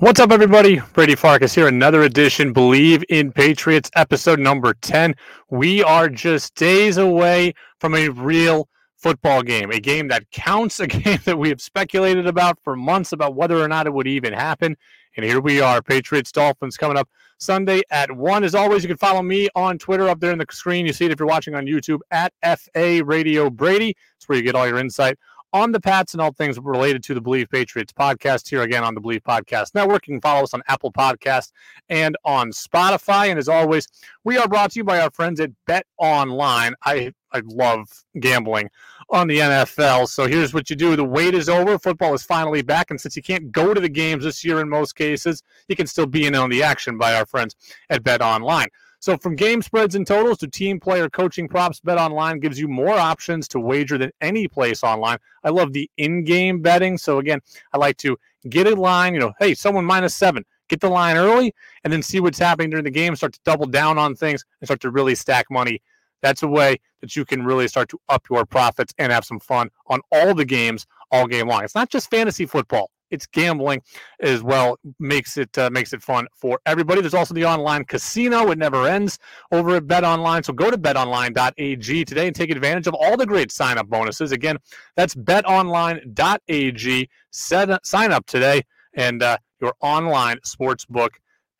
What's up, everybody? Brady Farkas here. Another edition, Bleav in Patriots, episode number 10. We are just days away from a real football game, a game that counts, a game that we have speculated about for months about whether or not it would even happen. And here we are, Patriots Dolphins coming up Sunday at 1. As always, you can follow me on Twitter up there in the screen. You see it if you're watching on YouTube at FA Radio Brady. It's where you get all your insight on the Pats and all things related to the Bleav Patriots podcast here again on the Bleav Podcast Network. You can follow us on Apple Podcast and on Spotify. And as always, we are brought to you by our friends at Bet Online. I I love gambling on the NFL. So here's what you do. The wait is over. Football is finally back. And since you can't go to the games this year in most cases, you can still be in on the action by our friends at Bet Online. So, from game spreads and totals to team player coaching props, Bet Online gives you more options to wager than any place online. I love the in game betting. So, again, I like to get a line, you know, hey, someone minus seven, get the line early, and then see what's happening during the game, start to double down on things, and start to really stack money. That's a way that you can really start to up your profits and have some fun on all the games all game long. It's not just fantasy football it's gambling as well makes it uh, makes it fun for everybody. There's also the online casino. It never ends over at bet online so go to betonline.ag today and take advantage of all the great sign up bonuses. Again that's betonline.ag Set, sign up today and uh, your online sportsbook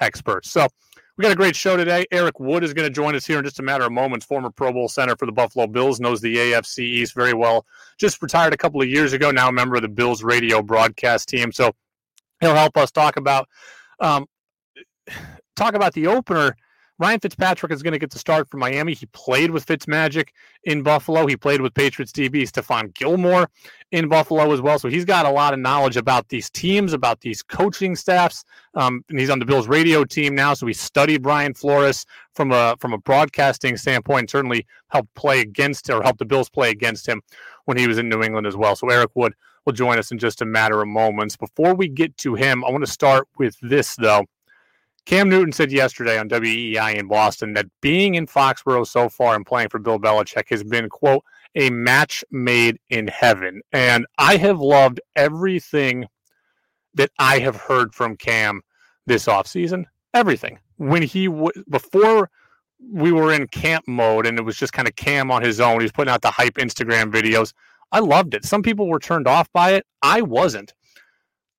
expert. So we got a great show today. Eric Wood is going to join us here in just a matter of moments. Former Pro Bowl center for the Buffalo Bills, knows the AFC East very well. Just retired a couple of years ago, now a member of the Bills radio broadcast team. So he'll help us talk about um, talk about the opener Ryan Fitzpatrick is going to get the start for Miami. He played with Fitzmagic in Buffalo. He played with Patriots DB Stephon Gilmore in Buffalo as well. So he's got a lot of knowledge about these teams, about these coaching staffs. Um, and he's on the Bills radio team now. So he studied Brian Flores from a from a broadcasting standpoint. And certainly helped play against or helped the Bills play against him when he was in New England as well. So Eric Wood will join us in just a matter of moments. Before we get to him, I want to start with this though. Cam Newton said yesterday on WEEI in Boston that being in Foxborough so far and playing for Bill Belichick has been, quote, a match made in heaven. And I have loved everything that I have heard from Cam this offseason. Everything. When he, w- before we were in camp mode and it was just kind of Cam on his own, he was putting out the hype Instagram videos. I loved it. Some people were turned off by it. I wasn't.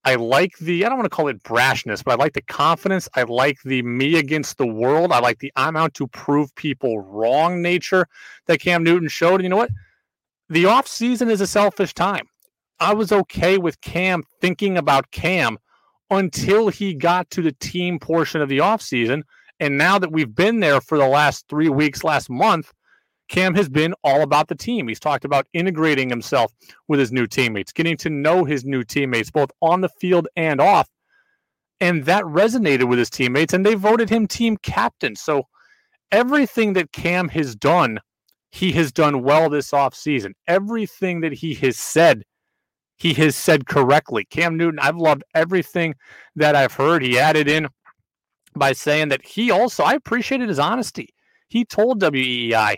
I like the, I don't want to call it brashness, but I like the confidence. I like the me against the world. I like the I'm out to prove people wrong nature that Cam Newton showed. And you know what? The off season is a selfish time. I was okay with Cam thinking about Cam until he got to the team portion of the off season. And now that we've been there for the last three weeks, last month, Cam has been all about the team. He's talked about integrating himself with his new teammates, getting to know his new teammates, both on the field and off. And that resonated with his teammates, and they voted him team captain. So everything that Cam has done, he has done well this offseason. Everything that he has said, he has said correctly. Cam Newton, I've loved everything that I've heard. He added in by saying that he also, I appreciated his honesty. He told WEEI,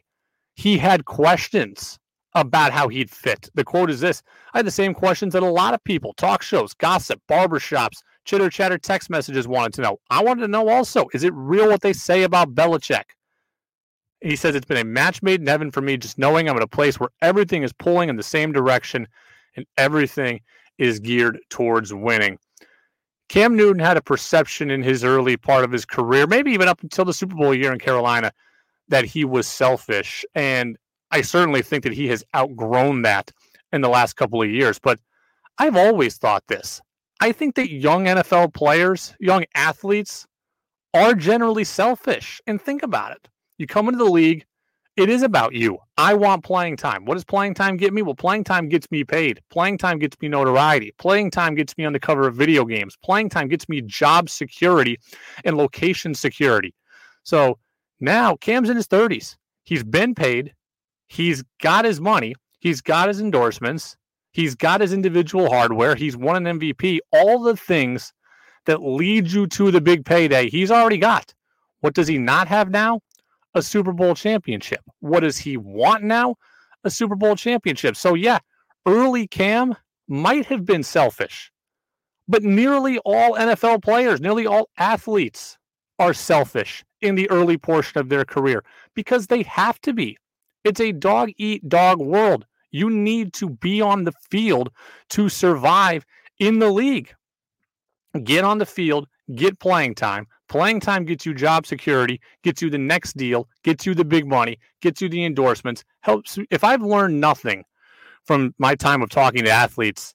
he had questions about how he'd fit. The quote is this I had the same questions that a lot of people, talk shows, gossip, barbershops, chitter chatter text messages wanted to know. I wanted to know also is it real what they say about Belichick? He says it's been a match made in heaven for me, just knowing I'm in a place where everything is pulling in the same direction and everything is geared towards winning. Cam Newton had a perception in his early part of his career, maybe even up until the Super Bowl year in Carolina, that he was selfish. And I certainly think that he has outgrown that in the last couple of years. But I've always thought this. I think that young NFL players, young athletes, are generally selfish. And think about it. You come into the league, it is about you. I want playing time. What does playing time get me? Well, playing time gets me paid. Playing time gets me notoriety. Playing time gets me on the cover of video games. Playing time gets me job security and location security. So now Cam's in his 30s. He's been paid. He's got his money. He's got his endorsements. He's got his individual hardware. He's won an MVP. All the things that lead you to the big payday, he's already got. What does he not have now? A Super Bowl championship. What does he want now? A Super Bowl championship. So, yeah, early Cam might have been selfish, but nearly all NFL players, nearly all athletes are selfish in the early portion of their career because they have to be. It's a dog eat dog world. You need to be on the field to survive in the league. Get on the field, get playing time. Playing time gets you job security, gets you the next deal, gets you the big money, gets you the endorsements. Helps. If I've learned nothing from my time of talking to athletes,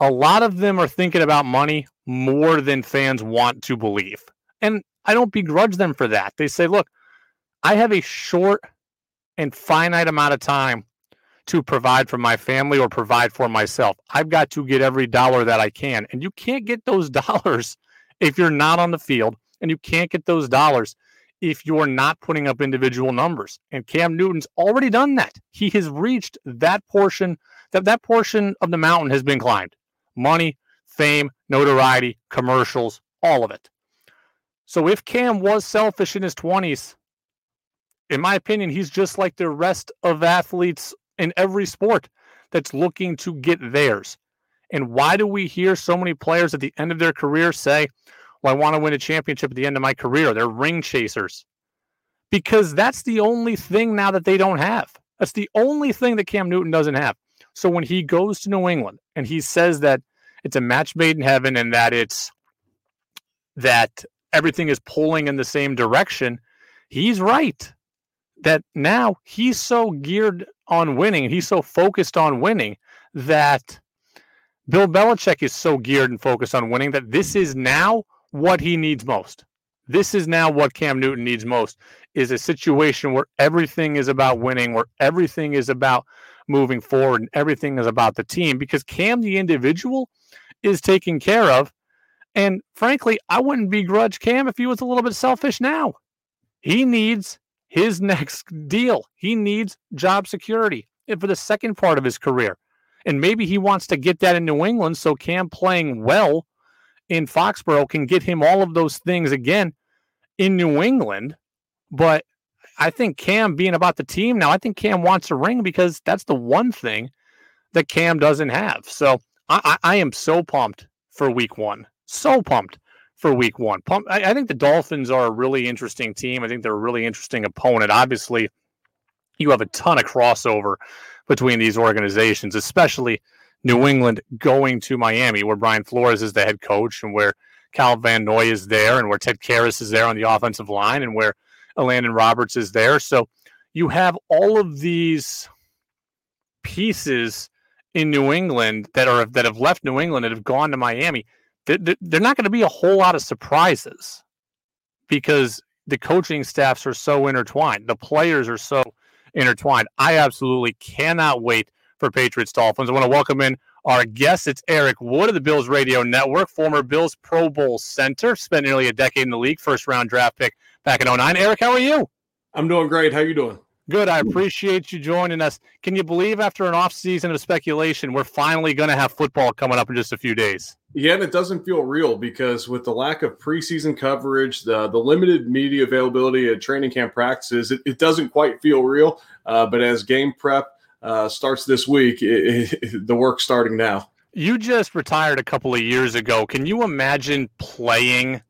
a lot of them are thinking about money more than fans want to believe. And I don't begrudge them for that. They say, look, I have a short and finite amount of time to provide for my family or provide for myself. I've got to get every dollar that I can. And you can't get those dollars if you're not on the field, and you can't get those dollars if you're not putting up individual numbers. And Cam Newton's already done that. He has reached that portion that that portion of the mountain has been climbed. Money, fame, notoriety, commercials, all of it. So if Cam was selfish in his 20s, in my opinion, he's just like the rest of athletes in every sport that's looking to get theirs. And why do we hear so many players at the end of their career say, Well, I want to win a championship at the end of my career? They're ring chasers. Because that's the only thing now that they don't have. That's the only thing that Cam Newton doesn't have. So when he goes to New England and he says that it's a match made in heaven and that it's that everything is pulling in the same direction, he's right. That now he's so geared on winning, he's so focused on winning that Bill Belichick is so geared and focused on winning that this is now what he needs most. This is now what Cam Newton needs most is a situation where everything is about winning, where everything is about moving forward and everything is about the team because Cam the individual is taken care of and frankly, I wouldn't begrudge Cam if he was a little bit selfish now. He needs his next deal. He needs job security for the second part of his career. And maybe he wants to get that in New England so Cam playing well in Foxborough can get him all of those things again in New England. But I think Cam being about the team now, I think Cam wants a ring because that's the one thing that Cam doesn't have. So I, I, I am so pumped for week one so pumped for week one. Pump, I, I, think the Dolphins are a really interesting team. I think they're a really interesting opponent. Obviously, you have a ton of crossover between these organizations, especially New England going to Miami, where Brian Flores is the head coach and where Kyle Van Noy is there and where Ted Karras is there on the offensive line and where Elandon Roberts is there. So you have all of these pieces in New England that are that have left New England and have gone to Miami they're not going to be a whole lot of surprises because the coaching staffs are so intertwined. The players are so intertwined. I absolutely cannot wait for Patriots Dolphins. I want to welcome in our guest. It's Eric Wood of the Bills Radio Network, former Bills Pro Bowl center, spent nearly a decade in the league, first round draft pick back in 09. Eric, how are you? I'm doing great. How you doing? Good. I appreciate you joining us. Can you believe after an off season of speculation, we're finally going to have football coming up in just a few days? Yeah, and it doesn't feel real because with the lack of preseason coverage, the the limited media availability at training camp practices, it, it doesn't quite feel real. Uh, but as game prep uh, starts this week, it, it, the work's starting now. You just retired a couple of years ago. Can you imagine playing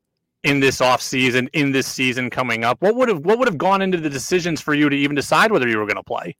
in this off season, in this season coming up? What would have what would have gone into the decisions for you to even decide whether you were going to play?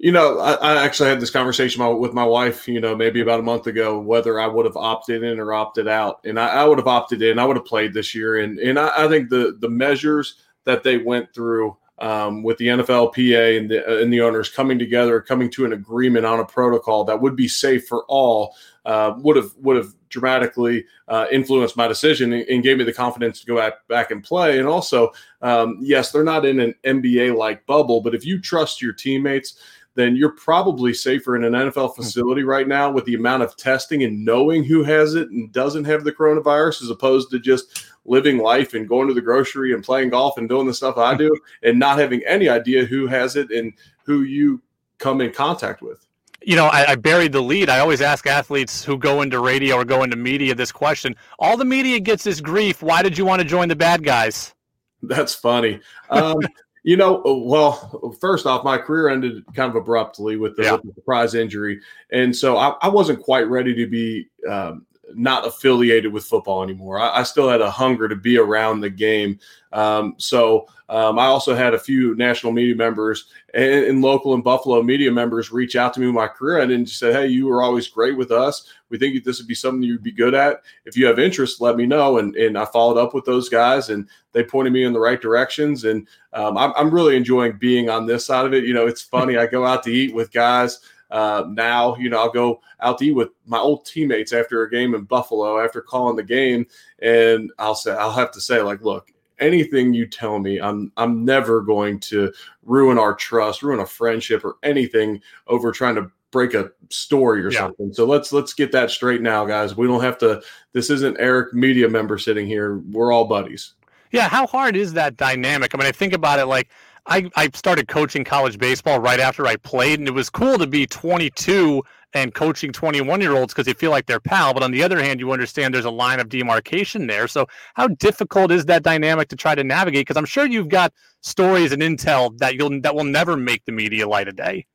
You know, I, I, actually had this conversation with my wife, you know, maybe about a month ago, whether I would have opted in or opted out. And I, I would have opted in. I would have played this year. And and I, I think the the measures that they went through um, with the NFLPA and the uh, and the owners coming together, coming to an agreement on a protocol that would be safe for all, uh, would have would have dramatically uh, influenced my decision and, and, gave me the confidence to go back back and play. And also, um, yes, they're not in an NBA like bubble, but if you trust your teammates then you're probably safer in an NFL hmm. facility right now with the amount of testing and knowing who has it and doesn't have the coronavirus as opposed to just living life and going to the grocery and playing golf and doing the stuff I do and not having any idea who has it and who you come in contact with. You know, I, I, buried the lead. I always ask athletes who go into radio or go into media this question. All the media gets this grief. Why did you want to join the bad guys? That's funny. Um, You know, uh, well, first off, my career ended kind of abruptly with the, yeah. surprise injury, and so I, I, wasn't quite ready to be um, not affiliated with football anymore. I, I, still had a hunger to be around the game. Um, so um, I also had a few national media members and, and, local and Buffalo media members reach out to me with my career and just say, "Hey, you were always great with us. We think this would be something you'd be good at. If you have interest, let me know." And and I followed up with those guys, and they pointed me in the right directions. And um, I'm, I'm really enjoying being on this side of it. You know, it's funny. I go out to eat with guys. Uh, now, you know, I'll go out to eat with my old teammates after a game in Buffalo after calling the game, and I'll say I'll have to say like, look, anything you tell me, I'm I'm never going to ruin our trust, ruin a friendship, or anything over trying to break a story or yeah. something. So let's let's get that straight now, guys. We don't have to. This isn't Eric, media member, sitting here. We're all buddies. Yeah, how hard is that dynamic? I mean, I think about it like I, I started coaching college baseball right after I played, and it was cool to be 22 and coaching 21 year olds because you feel like they're pal. But on the other hand, you understand there's a line of demarcation there. So, how difficult is that dynamic to try to navigate? Because I'm sure you've got stories and intel that you'll that will never make the media light of day.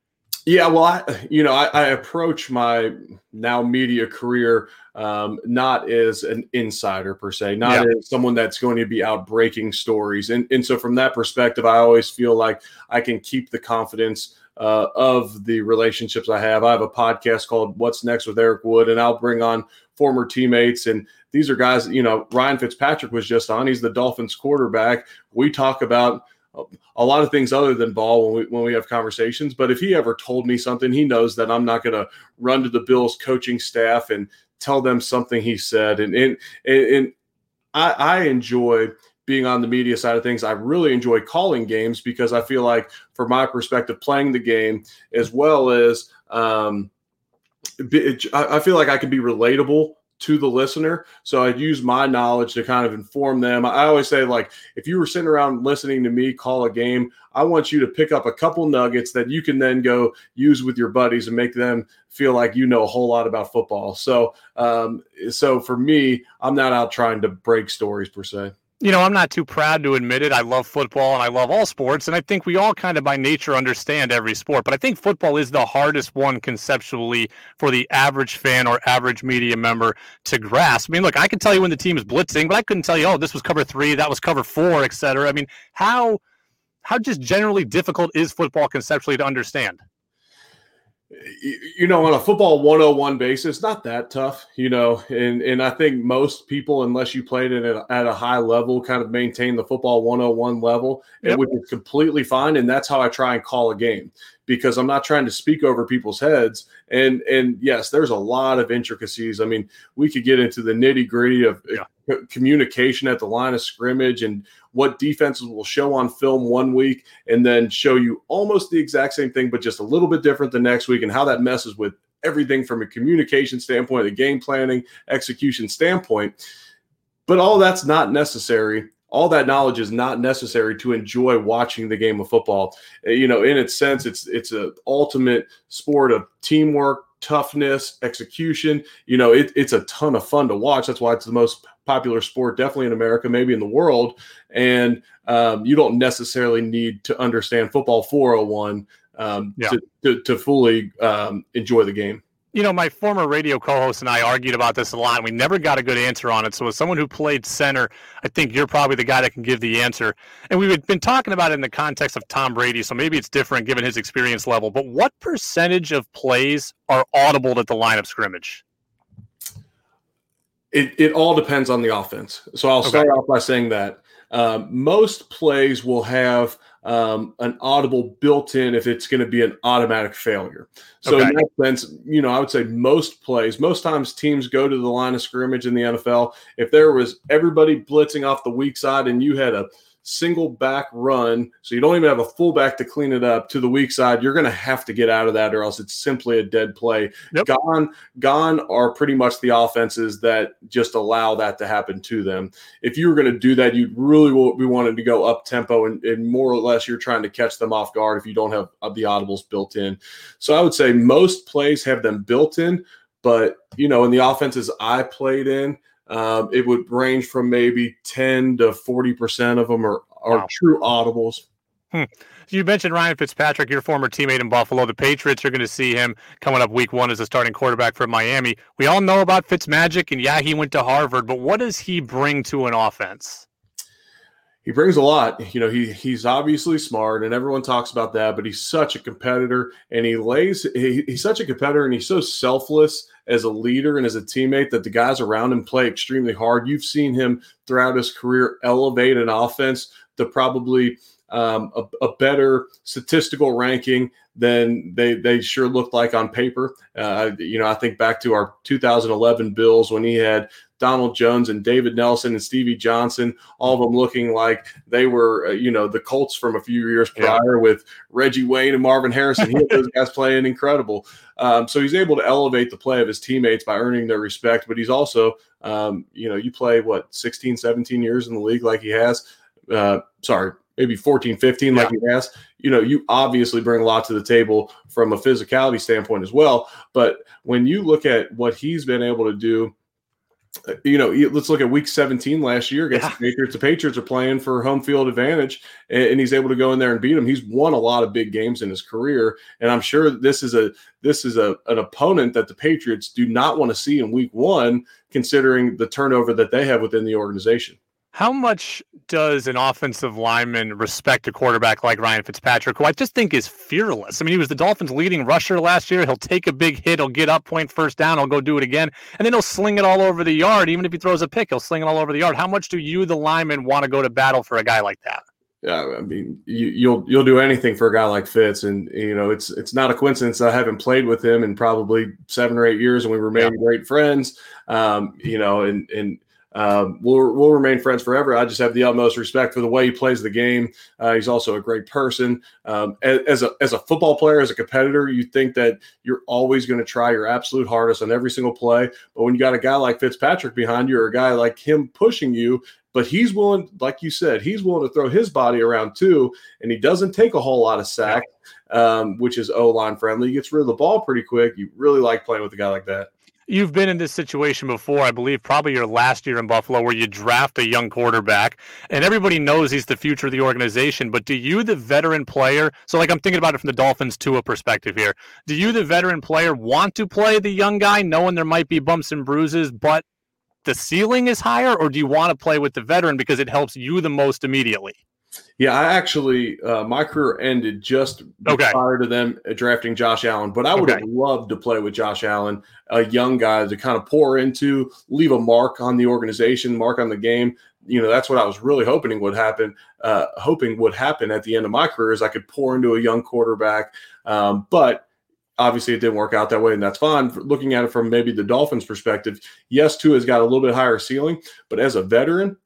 Yeah, well, I you know I, I approach my now media career um, not as an insider per se, not yeah. as someone that's going to be out breaking stories, and and so from that perspective, I always feel like I can keep the confidence uh, of the relationships I have. I have a podcast called What's Next with Eric Wood, and I'll bring on former teammates. And these are guys, you know, Ryan Fitzpatrick was just on. He's the Dolphins quarterback. We talk about a lot of things other than ball when we when we have conversations. But if he ever told me something, he knows that I'm not going to run to the Bills coaching staff and tell them something he said. And and and, I, I enjoy being on the media side of things. I really enjoy calling games because I feel like, from my perspective, playing the game as well as um, I feel like I can be relatable to the listener. So I'd use my knowledge to kind of inform them. I always say, like, if you were sitting around listening to me call a game, I want you to pick up a couple nuggets that you can then go use with your buddies and make them feel like you know a whole lot about football. So, um, so for me, I'm not out trying to break stories per se you know, I'm not too proud to admit it. I love football and I love all sports. And I think we all kind of by nature understand every sport. But I think football is the hardest one conceptually for the average fan or average media member to grasp. I mean, look, I can tell you when the team is blitzing, but I couldn't tell you, oh, this was cover three, that was cover four, et cetera. I mean, how how just generally difficult is football conceptually to understand? You know, on a football 101 basis, not that tough, you know, and, and I think most people, unless you played it at, at a high level, kind of maintain the football 101 level, yep. which is completely fine. And that's how I try and call a game because I'm not trying to speak over people's heads. And, and yes, there's a lot of intricacies. I mean, we could get into the nitty gritty of uh, yeah. communication at the line of scrimmage and what defenses will show on film one week and then show you almost the exact same thing, but just a little bit different the next week, and how that messes with everything from a communication standpoint, a game planning, execution standpoint. But all that's not necessary. All that knowledge is not necessary to enjoy watching the game of football. Uh, you know, in its sense, it's it's an ultimate sport of teamwork, toughness, execution. You know, it, it's a ton of fun to watch. That's why it's the most popular sport, definitely in America, maybe in the world. And um, you don't necessarily need to understand football 401 um, yeah. to, to, to, fully um, enjoy the game. You know, my former radio co host and I argued about this a lot, and we never got a good answer on it. So, as someone who played center, I think you're probably the guy that can give the answer. And we've been talking about it in the context of Tom Brady, so maybe it's different given his experience level. But what percentage of plays are audible at the line of scrimmage? It, it all depends on the offense. So I'll start off by saying that um, most plays will have um, an audible built in if it's going to be an automatic failure. So okay. in that sense, you know, I would say most plays, most times teams go to the line of scrimmage in the NFL. If there was everybody blitzing off the weak side and you had a single back run, so you don't even have a fullback to clean it up to the weak side, you're going to have to get out of that, or else it's simply a dead play. Yep. Gone, gone are pretty much the offenses that just allow that to happen to them. If you were going to do that, you'd really be wanting to go up tempo, and, and more or less you're trying to catch them off guard if you don't have uh, the audibles built in. So I would say most plays have them built in, but you know, in the offenses I played in um, it would range from maybe 10 to 40% of them are, are wow. true audibles. Hmm. You mentioned Ryan Fitzpatrick, your former teammate in Buffalo. The Patriots are going to see him coming up week one as a starting quarterback for Miami. We all know about Fitzmagic, and yeah, he went to Harvard, but what does he bring to an offense? he brings a lot. You know, he he's obviously smart, and everyone talks about that. But he's such a competitor, and he lays. He, he's such a competitor, and he's so selfless as a leader and as a teammate that the guys around him play extremely hard. You've seen him throughout his career elevate an offense to probably um, a, a, better statistical ranking than they they sure looked like on paper. Uh, you know, I think back to our 2011 Bills when he had Donald Jones and David Nelson and Stevie Johnson, all of them looking like they were, uh, you know, the Colts from a few years prior yeah. with Reggie Wayne and Marvin Harrison. He had those guys playing incredible. Um, so he's able to elevate the play of his teammates by earning their respect. But he's also, um, you know, you play what 16, 17 years in the league like he has. Uh, sorry, maybe 14, 15 yeah. like he has, you know, you obviously bring a lot to the table from a physicality standpoint as well. But when you look at what he's been able to do, you know, let's look at week 17 last year against yeah. the Patriots. The Patriots are playing for home field advantage, and, he's able to go in there and beat them. He's won a lot of big games in his career, and I'm sure this is a this is a an opponent that the Patriots do not want to see in week one, considering the turnover that they have within the organization. How much does an offensive lineman respect a quarterback like Ryan Fitzpatrick, who I just think is fearless? I mean, he was the Dolphins' leading rusher last year. He'll take a big hit, he'll get up, point first down, he'll go do it again, and then he'll sling it all over the yard. Even if he throws a pick, he'll sling it all over the yard. How much do you, the lineman, want to go to battle for a guy like that? Yeah, I mean, you, you'll, you'll do anything for a guy like Fitz, and you know it's it's not a coincidence I haven't played with him in probably seven or eight years, and we remain yeah. great friends. Um, you know, and and um, we'll, we'll remain friends forever. I just have the utmost respect for the way he plays the game. Uh, he's also a great person. Um, as, a, as a football player, as a competitor, you think that you're always going to try your absolute hardest on every single play. But when you got a guy like Fitzpatrick behind you or a guy like him pushing you, but he's willing, like you said, he's willing to throw his body around too, and he doesn't take a whole lot of sack, um, which is O line friendly. He gets rid of the ball pretty quick. You really like playing with a guy like that. You've been in this situation before, I believe, probably your last year in Buffalo, where you draft a young quarterback, and everybody knows he's the future of the organization. But do you, the veteran player, so like I'm thinking about it from the Dolphins to a perspective here, do you, the veteran player, want to play the young guy, knowing there might be bumps and bruises, but the ceiling is higher, or do you want to play with the veteran because it helps you the most immediately? Yeah, I actually uh, my career ended just okay. prior to them drafting Josh Allen, but I would okay. have loved to play with Josh Allen, a young guy to kind of pour into, leave a mark on the organization, mark on the game. You know, that's what I was really hoping would happen. Uh, hoping would happen at the end of my career is I could pour into a young quarterback, um, but obviously it didn't work out that way, and that's fine. Looking at it from maybe the Dolphins' perspective, yes, Tua has got a little bit higher ceiling, but as a veteran,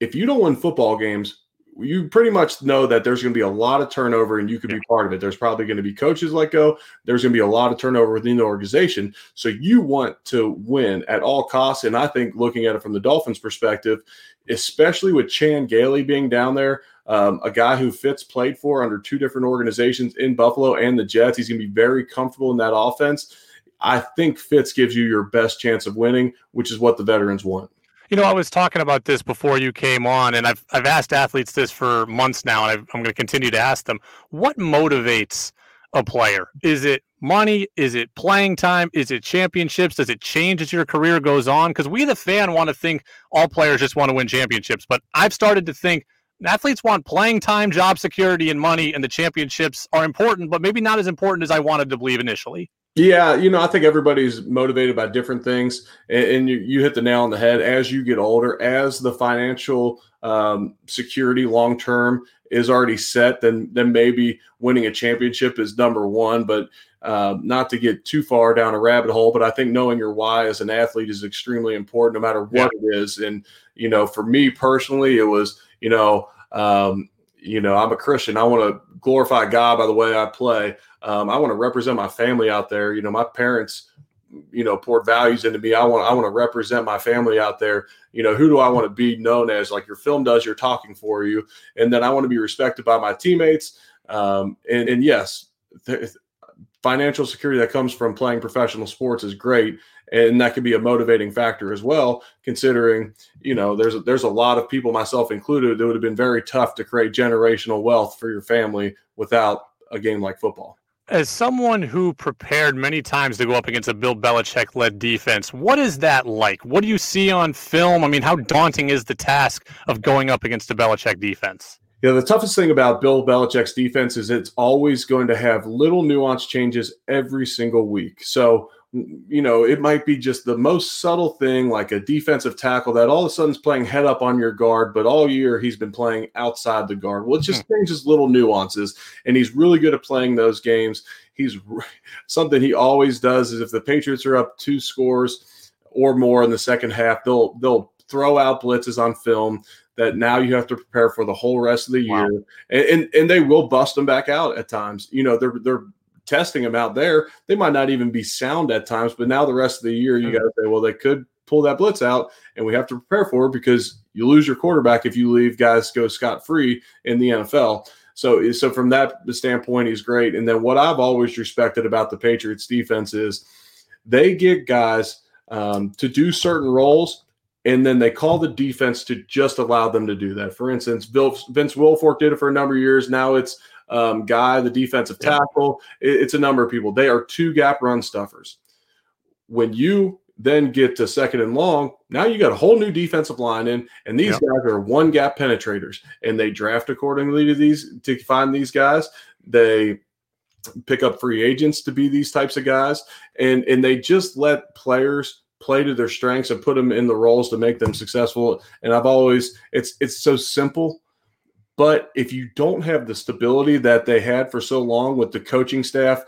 if you don't win football games, you pretty much know that there's going to be a lot of turnover and you could be part of it. There's probably going to be coaches let go. There's going to be a lot of turnover within the organization. So you want to win at all costs. And I think looking at it from the Dolphins' perspective, especially with Chan Gailey being down there, um, a guy who Fitz played for under two different organizations in Buffalo and the Jets, he's going to be very comfortable in that offense. I think Fitz gives you your best chance of winning, which is what the veterans want. You know, I was talking about this before you came on, and I've I've asked athletes this for months now, and i am going to continue to ask them: What motivates a player? Is it money? Is it playing time? Is it championships? Does it change as your career goes on? Because we, the fan, want to think all players just want to win championships, but I've started to think athletes want playing time, job security, and money, and the championships are important, but maybe not as important as I wanted to believe initially. Yeah, you know, I think everybody's motivated by different things, and, and you, you hit the nail on the head. As you get older, as the financial um, security long term is already set, then then maybe winning a championship is number one. But uh, not to get too far down a rabbit hole, but I think knowing your why as an athlete is extremely important, no matter what yeah. it is. And you know, for me personally, it was you know. Um, you know, I'm a Christian. I want to glorify God by the way I play. Um, I want to represent my family out there. You know, my parents, you know, poured values into me. I want I want to represent my family out there. You know, who do I want to be known as? Like your film does, you're talking for you, and then I want to be respected by my teammates. Um, and, and yes, th- financial security that comes from playing professional sports is great and that could be a motivating factor as well considering you know there's a, there's a lot of people myself included it would have been very tough to create generational wealth for your family without a game like football as someone who prepared many times to go up against a Bill Belichick led defense, what is that like? What do you see on film? I mean, how daunting is the task of going up against a Belichick defense? Yeah, the toughest thing about Bill Belichick's defense is it's always going to have little nuance changes every single week. So, you know, it might be just the most subtle thing, like a defensive tackle that all of a sudden is playing head up on your guard, but all year he's been playing outside the guard. Well, it just hmm. changes little nuances, and he's really good at playing those games. He's something he always does is if the Patriots are up two scores or more in the second half, they'll they'll throw out blitzes on film that now you have to prepare for the whole rest of the year, wow. and, and, and they will bust them back out at times. You know, they're they're testing them out there. They might not even be sound at times, but now the rest of the year you got to say, well, they could pull that blitz out, and we have to prepare for it because you lose your quarterback if you leave guys go scot free in the NFL. So, so from that standpoint, he's great. And then what I've always respected about the Patriots defense is they get guys um, to do certain roles and then they call the defense to just allow them to do that. For instance, Vince Wilfork did it for a number of years. Now it's um, Guy, the defensive tackle. It, it's a number of people. They are two gap run stuffers. When you then get to second and long, now you got a whole new defensive line in, and these yep. guys are one gap penetrators, and they draft accordingly to these to find these guys. They pick up free agents to be these types of guys, and and they just let players play to their strengths and put them in the roles to make them successful. And I've always it's it's so simple, but if you don't have the stability that they had for so long with the coaching staff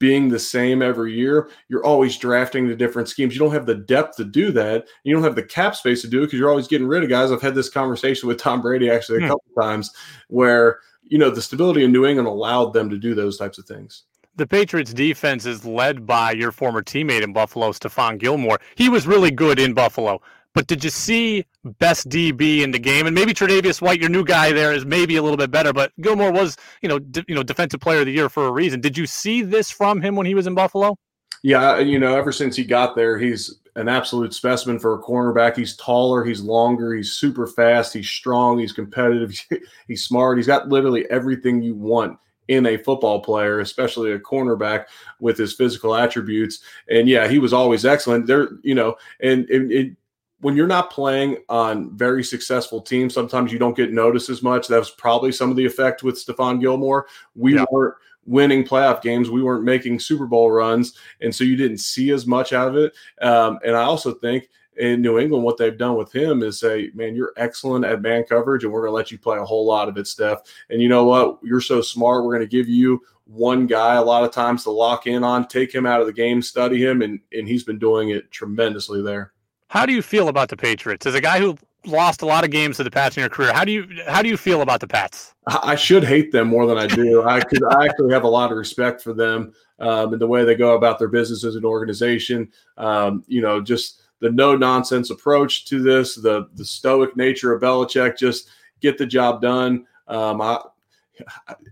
being the same every year, you're always drafting the different schemes. You don't have the depth to do that. You don't have the cap space to do it because you're always getting rid of guys. I've had this conversation with Tom Brady actually a hmm. couple times where you know the stability in New England allowed them to do those types of things the Patriots defense is led by your former teammate in Buffalo, Stephon Gilmore. He was really good in Buffalo. But did you see best DB in the game? And maybe Tre'Davious White, your new guy there, is maybe a little bit better. But Gilmore was, you know, d- you know, defensive player of the year for a reason. Did you see this from him when he was in Buffalo? Yeah, uh, you know, ever since he got there, he's an absolute specimen for a cornerback. He's taller, he's longer, he's super fast, he's strong, he's competitive, he's smart. He's got literally everything you want in a football player, especially a cornerback with his physical attributes. And yeah, he was always excellent. There, you know, and, and, when you're not playing on very successful teams, sometimes you don't get noticed as much. That was probably some of the effect with Stephon Gilmore. We yeah. weren't winning playoff games. We weren't making Super Bowl runs. And so you didn't see as much out of it. Um, and I also think in New England, what they've done with him is say, man, you're excellent at man coverage, and we're going to let you play a whole lot of it, Steph. And you know what? You're so smart. We're going to give you one guy a lot of times to lock in on, take him out of the game, study him, and and he's been doing it tremendously there. How do you feel about the Patriots? As a guy who lost a lot of games to the Pats in your career, how do you how do you feel about the Pats? I should hate them more than I do. I could I actually have a lot of respect for them um, and the way they go about their business as an organization. Um, you know, just the no nonsense approach to this, the the stoic nature of Belichick, just get the job done. Um, I,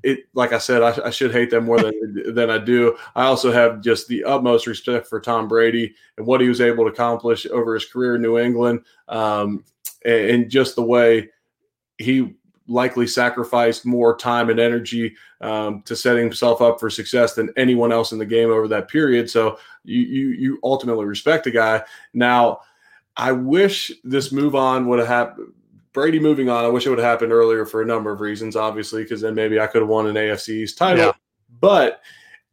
it like I said, I, I, should hate them more than than I do. I also have just the utmost respect for Tom Brady and what he was able to accomplish over his career in New England, um, and, and, just the way he likely sacrificed more time and energy um, to setting himself up for success than anyone else in the game over that period. So you you, you ultimately respect the guy. Now, I wish this move on would have happened. Brady moving on, I wish it would have happened earlier for a number of reasons, obviously, because then maybe I could have won an AFC East title. Yeah. But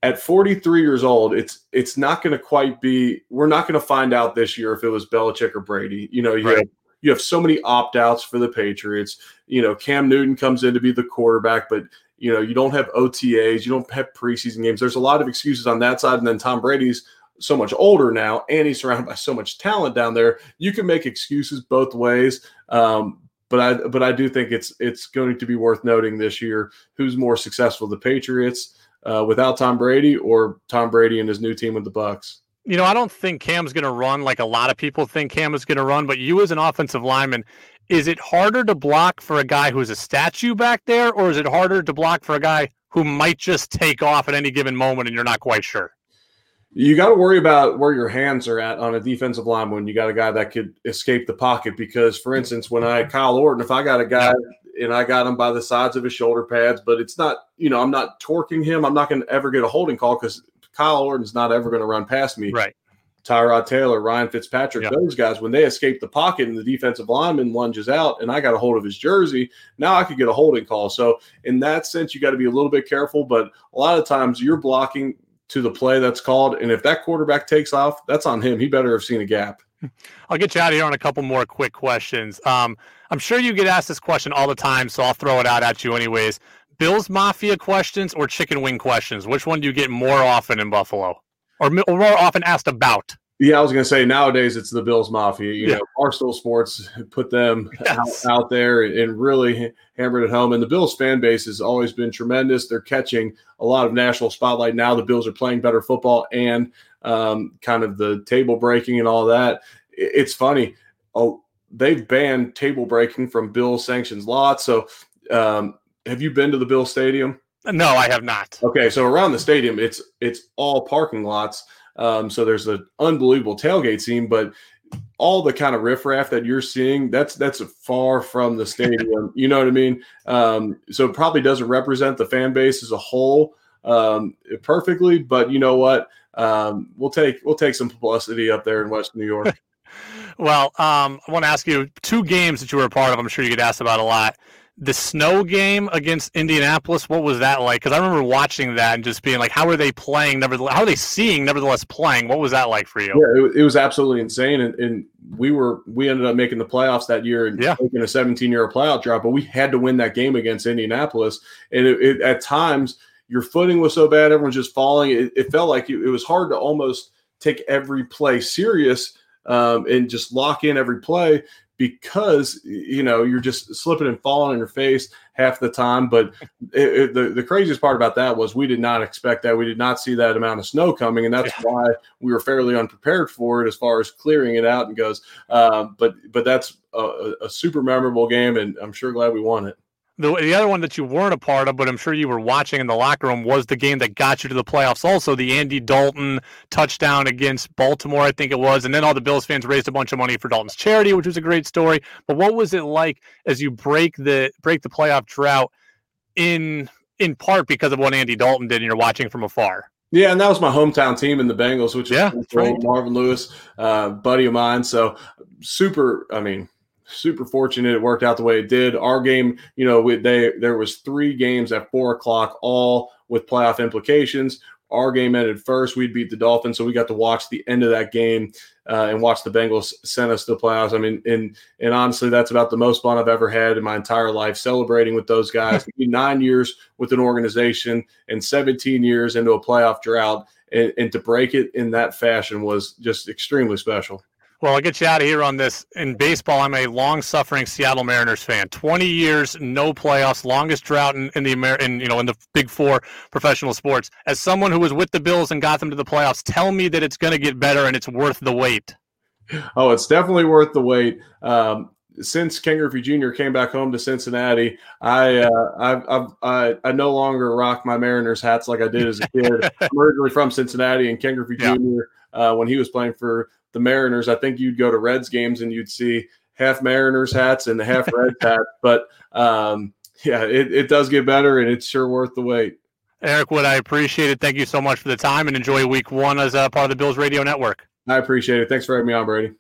at 43 years old, it's it's not going to quite be. We're not going to find out this year if it was Belichick or Brady. You know, you Right. have you have so many opt outs for the Patriots. You know, Cam Newton comes in to be the quarterback, but you know you don't have OTAs, you don't have preseason games. There's a lot of excuses on that side, and then Tom Brady's so much older now, and he's surrounded by so much talent down there. You can make excuses both ways. Um, but I but I do think it's it's going to be worth noting this year who's more successful, the Patriots uh, without Tom Brady or Tom Brady and his new team with the Bucs. You know, I don't think Cam's going to run like a lot of people think Cam is going to run, but you as an offensive lineman, is it harder to block for a guy who's a statue back there, or is it harder to block for a guy who might just take off at any given moment and you're not quite sure? You got to worry about where your hands are at on a defensive line when you got a guy that could escape the pocket. Because, for instance, when I Kyle Orton, if I got a guy and I got him by the sides of his shoulder pads, but it's not, you know, I'm not torquing him. I'm not going to ever get a holding call because Kyle Orton's not ever going to run past me. Right. Tyrod Taylor, Ryan Fitzpatrick, Yeah. those guys, when they escape the pocket and the defensive lineman lunges out and I got a hold of his jersey, now I could get a holding call. So, in that sense, you got to be a little bit careful. But a lot of times you're blocking to the play that's called. And if that quarterback takes off, that's on him. He better have seen a gap. I'll get you out of here on a couple more quick questions. Um, I'm sure you get asked this question all the time, so I'll throw it out at you anyways. Bills Mafia questions or chicken wing questions? Which one do you get more often in Buffalo, or, or more often asked about? Yeah, I was going to say nowadays it's the Bills Mafia. You Yeah. know, Barstool Sports put them Yes. out, out there and really hammered it home. And the Bills fan base has always been tremendous. They're catching a lot of national spotlight now. The Bills are playing better football and um, kind of the table breaking and all that. It's funny. Oh, they've banned table breaking from Bill sanctions lots. So, um, have you been to the Bill Stadium? No, I have not. Okay, so around the stadium, it's it's all parking lots. Um, so there's an unbelievable tailgate scene, but all the kind of riffraff that you're seeing, that's that's far from the stadium. you know what I mean? Um, so it probably doesn't represent the fan base as a whole um, perfectly, but you know what? Um, we'll take we'll take some publicity up there in West New York. Well, um, I want to ask you two games that you were a part of. I'm sure you get asked about a lot. The snow game against Indianapolis, what was that like? Because I remember watching that and just being like, how are they playing? Nevertheless, how are they seeing? Nevertheless, playing. What was that like for you? Yeah, it, it was absolutely insane, and, and we were we ended up making the playoffs that year and Yeah. taking a 17 year playoff drop, but we had to win that game against Indianapolis, and it, it, at times your footing was so bad, everyone's just falling. It, it felt like it, it was hard to almost take every play serious um, and just lock in every play because you know you're just slipping and falling on your face half the time. But it, it, the the craziest part about that was we did not expect that. We did not see that amount of snow coming, and that's why we were fairly unprepared for it as far as clearing it out and goes. Um, but but that's a, a super memorable game, and I'm sure glad we won it. The, the other one that you weren't a part of, but I'm sure you were watching in the locker room, was the game that got you to the playoffs. Also, the Andy Dalton touchdown against Baltimore, I think it was, and then all the Bills fans raised a bunch of money for Dalton's charity, which was a great story. But what was it like as you break the break the playoff drought in in part because of what Andy Dalton did, and you're watching from afar? Yeah, and that was my hometown team in the Bengals, which is Yeah, cool. right. Marvin Lewis, uh, buddy of mine. So super. I mean, super fortunate it worked out the way it did. Our game, you know, we, they there was three games at four o'clock, all with playoff implications. Our game ended first. We'd beat the Dolphins, so we got to watch the end of that game uh, and watch the Bengals send us to the playoffs. I mean, and and honestly, that's about the most fun I've ever had in my entire life, celebrating with those guys. Nine years with an organization and 17 years into a playoff drought, and, and to break it in that fashion was just extremely special. Well, I'll get you out of here on this. In baseball, I'm a long-suffering Seattle Mariners fan. 20 years, no playoffs, longest drought in, in the Amer- in, you know in the Big Four professional sports. As someone who was with the Bills and got them to the playoffs, tell me that it's going to get better and it's worth the wait. Oh, it's definitely worth the wait. Um, since Ken Griffey Jr. came back home to Cincinnati, I, uh, I've, I've, I I no longer rock my Mariners hats like I did as a kid. I'm originally from Cincinnati, and Ken Griffey Yeah. Jr. Uh, when he was playing for the Mariners, I think you'd go to Reds games and you'd see half Mariners hats and the half Reds hats. But um, yeah, it, it does get better, and it's sure worth the wait. Eric Wood, I appreciate it. Thank you so much for the time and enjoy week one as a part of the Bills Radio Network. I appreciate it. Thanks for having me on, Brady.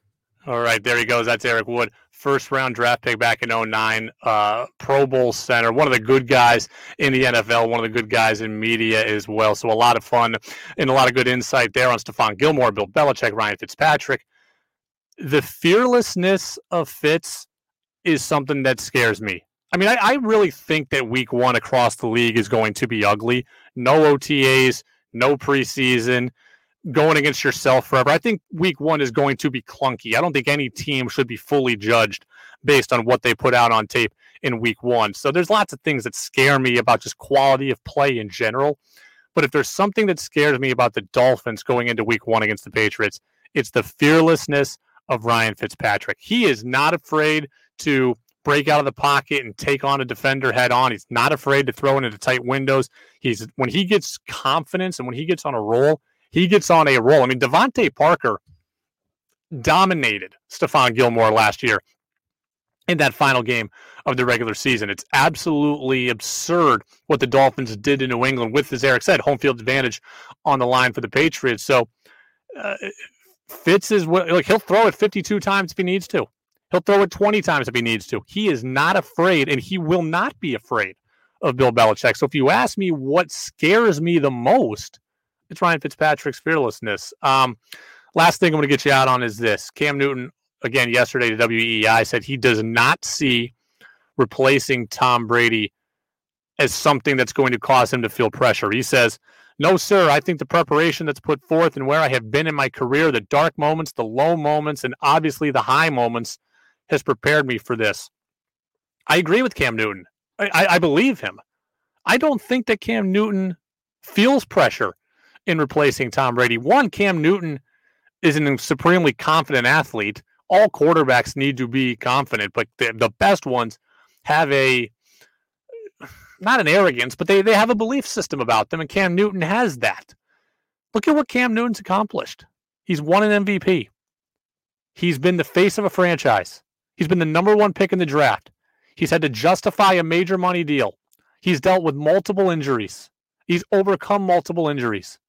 All right, there he goes. That's Eric Wood. First round draft pick back in 09, uh, Pro Bowl center, one of the good guys in the NFL, one of the good guys in media as well. So a lot of fun and a lot of good insight there on Stephon Gilmore, Bill Belichick, Ryan Fitzpatrick. The fearlessness of Fitz is something that scares me. I mean, I, I really think that week one across the league is going to be ugly. No OTAs, no preseason going against yourself forever. I think week one is going to be clunky. I don't think any team should be fully judged based on what they put out on tape in week one. So there's lots of things that scare me about just quality of play in general. But if there's something that scares me about the Dolphins going into week one against the Patriots, it's the fearlessness of Ryan Fitzpatrick. He is not afraid to break out of the pocket and take on a defender head on. He's not afraid to throw into tight windows. He's when he gets confidence and when he gets on a roll, he gets on a roll. I mean, DeVante Parker dominated Stephon Gilmore last year in that final game of the regular season. It's absolutely absurd what the Dolphins did in New England with, as Eric said, home field advantage on the line for the Patriots. So uh, Fitz is what like he'll throw it 52 times if he needs to. He'll throw it 20 times if he needs to. He is not afraid, and he will not be afraid of Bill Belichick. So if you ask me what scares me the most, it's Ryan Fitzpatrick's fearlessness. Um, last thing I'm going to get you out on is this: Cam Newton again yesterday to WEEI said he does not see replacing Tom Brady as something that's going to cause him to feel pressure. He says, "No, sir. I think the preparation that's put forth and where I have been in my career, the dark moments, the low moments, and obviously the high moments, has prepared me for this." I agree with Cam Newton. I, I, I believe him. I don't think that Cam Newton feels pressure in replacing Tom Brady. One, Cam Newton is a supremely confident athlete. All quarterbacks need to be confident, but the, the best ones have a not an arrogance, but they, they have a belief system about them, and Cam Newton has that. Look at what Cam Newton's accomplished. He's won an MVP. He's been the face of a franchise. He's been the number one pick in the draft. He's had to justify a major money deal. He's dealt with multiple injuries. He's overcome multiple injuries.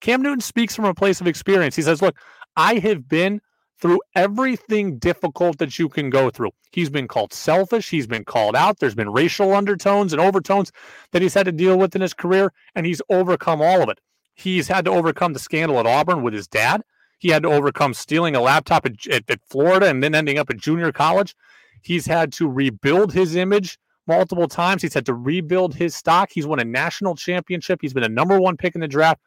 Cam Newton speaks from a place of experience. He says, Look, I have been through everything difficult that you can go through. He's been called selfish. He's been called out. There's been racial undertones and overtones that he's had to deal with in his career, and he's overcome all of it. He's had to overcome the scandal at Auburn with his dad. He had to overcome stealing a laptop at, at, at Florida and then ending up at junior college. He's had to rebuild his image multiple times. He's had to rebuild his stock. He's won a national championship. He's been a number one pick in the draft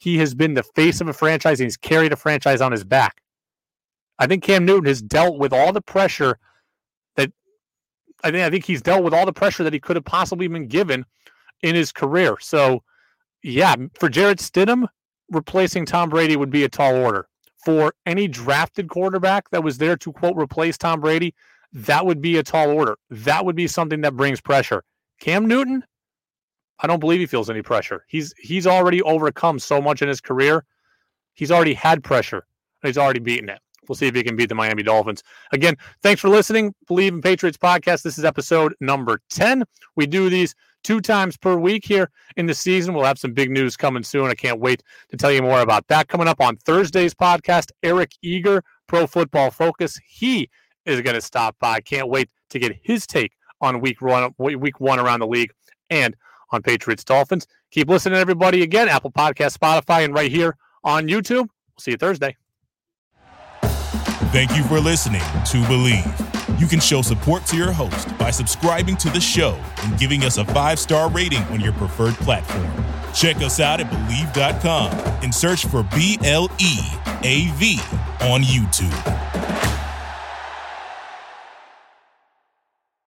he has been the face of a franchise and he's carried a franchise on his back. I think Cam Newton has dealt with all the pressure that I think I think he's dealt with all the pressure that he could have possibly been given in his career. So, yeah, for Jarrett Stidham, replacing Tom Brady would be a tall order. For any drafted quarterback that was there to quote replace Tom Brady, that would be a tall order. That would be something that brings pressure. Cam Newton, I don't believe he feels any pressure. He's he's already overcome so much in his career. He's already had pressure. He's already beaten it. We'll see if he can beat the Miami Dolphins. Again, thanks for listening. Bleav in Patriots podcast. This is episode number 10. We do these two times per week here in the season. We'll have some big news coming soon. I can't wait to tell you more about that. Coming up on Thursday's podcast, Eric Eager, Pro Football Focus. He is going to stop by. Can't wait to get his take on week one, week one around the league and on Patriots Dolphins. Keep listening, everybody. Again, Apple Podcast, Spotify, and right here on YouTube. We'll see you Thursday. Thank you for listening to Bleav. You can show support to your host by subscribing to the show and giving us a five star rating on your preferred platform. Check us out at Bleav.com and search for B L E A V on YouTube.